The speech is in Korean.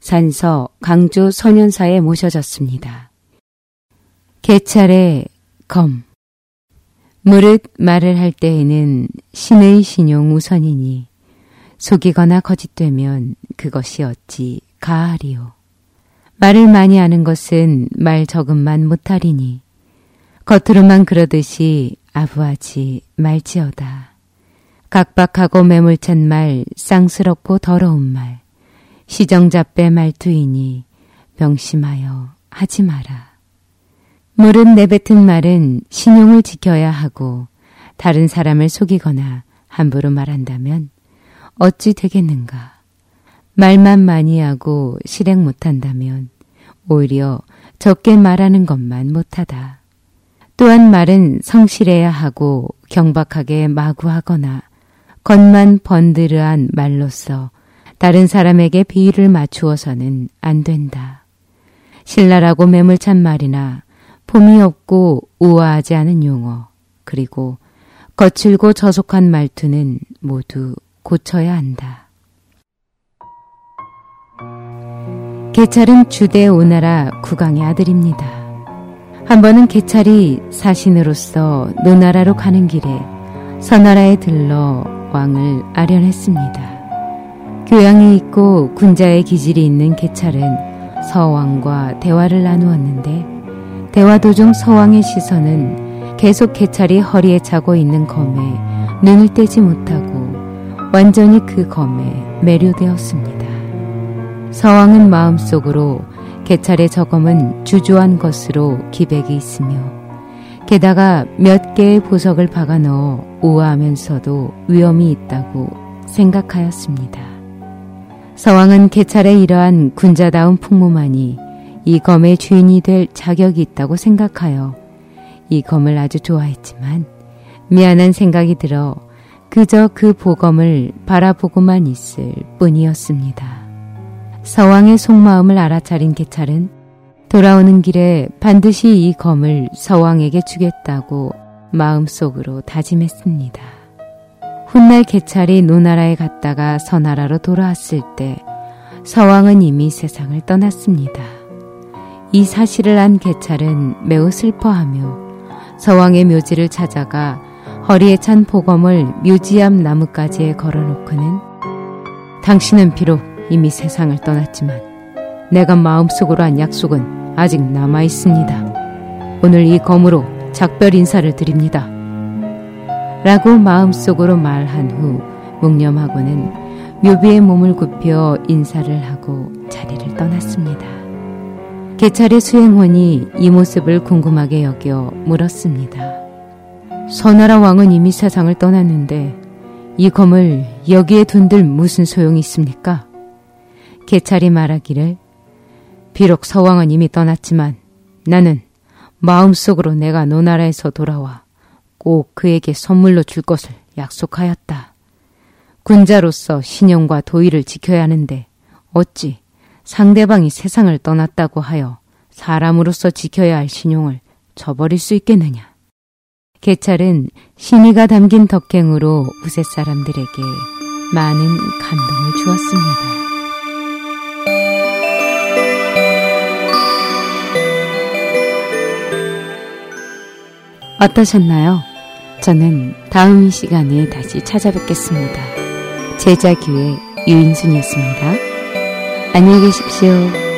산서 강주 소년사에 모셔졌습니다. 개찰의 검 무릇 말을 할 때에는 신의 신용 우선이니 속이거나 거짓되면 그것이 어찌 가하리요. 말을 많이 하는 것은 말 적음만 못하리니 겉으로만 그러듯이 아부하지 말지어다. 각박하고 매몰찬 말, 쌍스럽고 더러운 말, 시정잡배 말투이니 명심하여 하지 마라. 물은 내뱉은 말은 신용을 지켜야 하고 다른 사람을 속이거나 함부로 말한다면 어찌 되겠는가. 말만 많이 하고 실행 못한다면 오히려 적게 말하는 것만 못하다. 또한 말은 성실해야 하고 경박하게 마구하거나 겉만 번드르한 말로써 다른 사람에게 비위를 맞추어서는 안 된다. 신랄하고 매물찬 말이나 폼이 없고 우아하지 않은 용어, 그리고 거칠고 저속한 말투는 모두 고쳐야 한다. 개찰은 주대 오나라 국왕의 아들입니다. 한 번은 개찰이 사신으로서 노나라로 가는 길에 서나라에 들러 왕을 아련했습니다. 교양이 있고 군자의 기질이 있는 개찰은 서왕과 대화를 나누었는데 대화 도중 서왕의 시선은 계속 개찰이 허리에 차고 있는 검에 눈을 떼지 못하고 완전히 그 검에 매료되었습니다. 서왕은 마음속으로 개찰의 저검은 주조한 것으로 기백이 있으며 게다가 몇 개의 보석을 박아 넣어 우아하면서도 위험이 있다고 생각하였습니다. 서왕은 개찰의 이러한 군자다운 풍모만이 이 검의 주인이 될 자격이 있다고 생각하여 이 검을 아주 좋아했지만 미안한 생각이 들어 그저 그 보검을 바라보고만 있을 뿐이었습니다. 서왕의 속마음을 알아차린 개찰은 돌아오는 길에 반드시 이 검을 서왕에게 주겠다고 마음속으로 다짐했습니다. 훗날 개찰이 노나라에 갔다가 서나라로 돌아왔을 때 서왕은 이미 세상을 떠났습니다. 이 사실을 안 개찰은 매우 슬퍼하며 서왕의 묘지를 찾아가 허리에 찬 보검을 묘지 앞 나뭇가지에 걸어놓고는 당신은 비록 이미 세상을 떠났지만 내가 마음속으로 한 약속은 아직 남아 있습니다. 오늘 이 검으로 작별 인사를 드립니다. 라고 마음속으로 말한 후 묵념하고는 묘비의 몸을 굽혀 인사를 하고 자리를 떠났습니다. 개찰의 수행원이 이 모습을 궁금하게 여겨 물었습니다. 선나라 왕은 이미 세상을 떠났는데 이 검을 여기에 둔들 무슨 소용이 있습니까? 개찰이 말하기를 비록 서왕은 이미 떠났지만 나는 마음속으로 내가 노나라에서 돌아와 꼭 그에게 선물로 줄 것을 약속하였다. 군자로서 신용과 도의를 지켜야 하는데 어찌 상대방이 세상을 떠났다고 하여 사람으로서 지켜야 할 신용을 저버릴 수 있겠느냐. 개찰은 신의가 담긴 덕행으로 후세 사람들에게 많은 감동을 주었습니다. 어떠셨나요? 저는 다음 시간에 다시 찾아뵙겠습니다. 제자교의 유인순이었습니다. 안녕히 계십시오.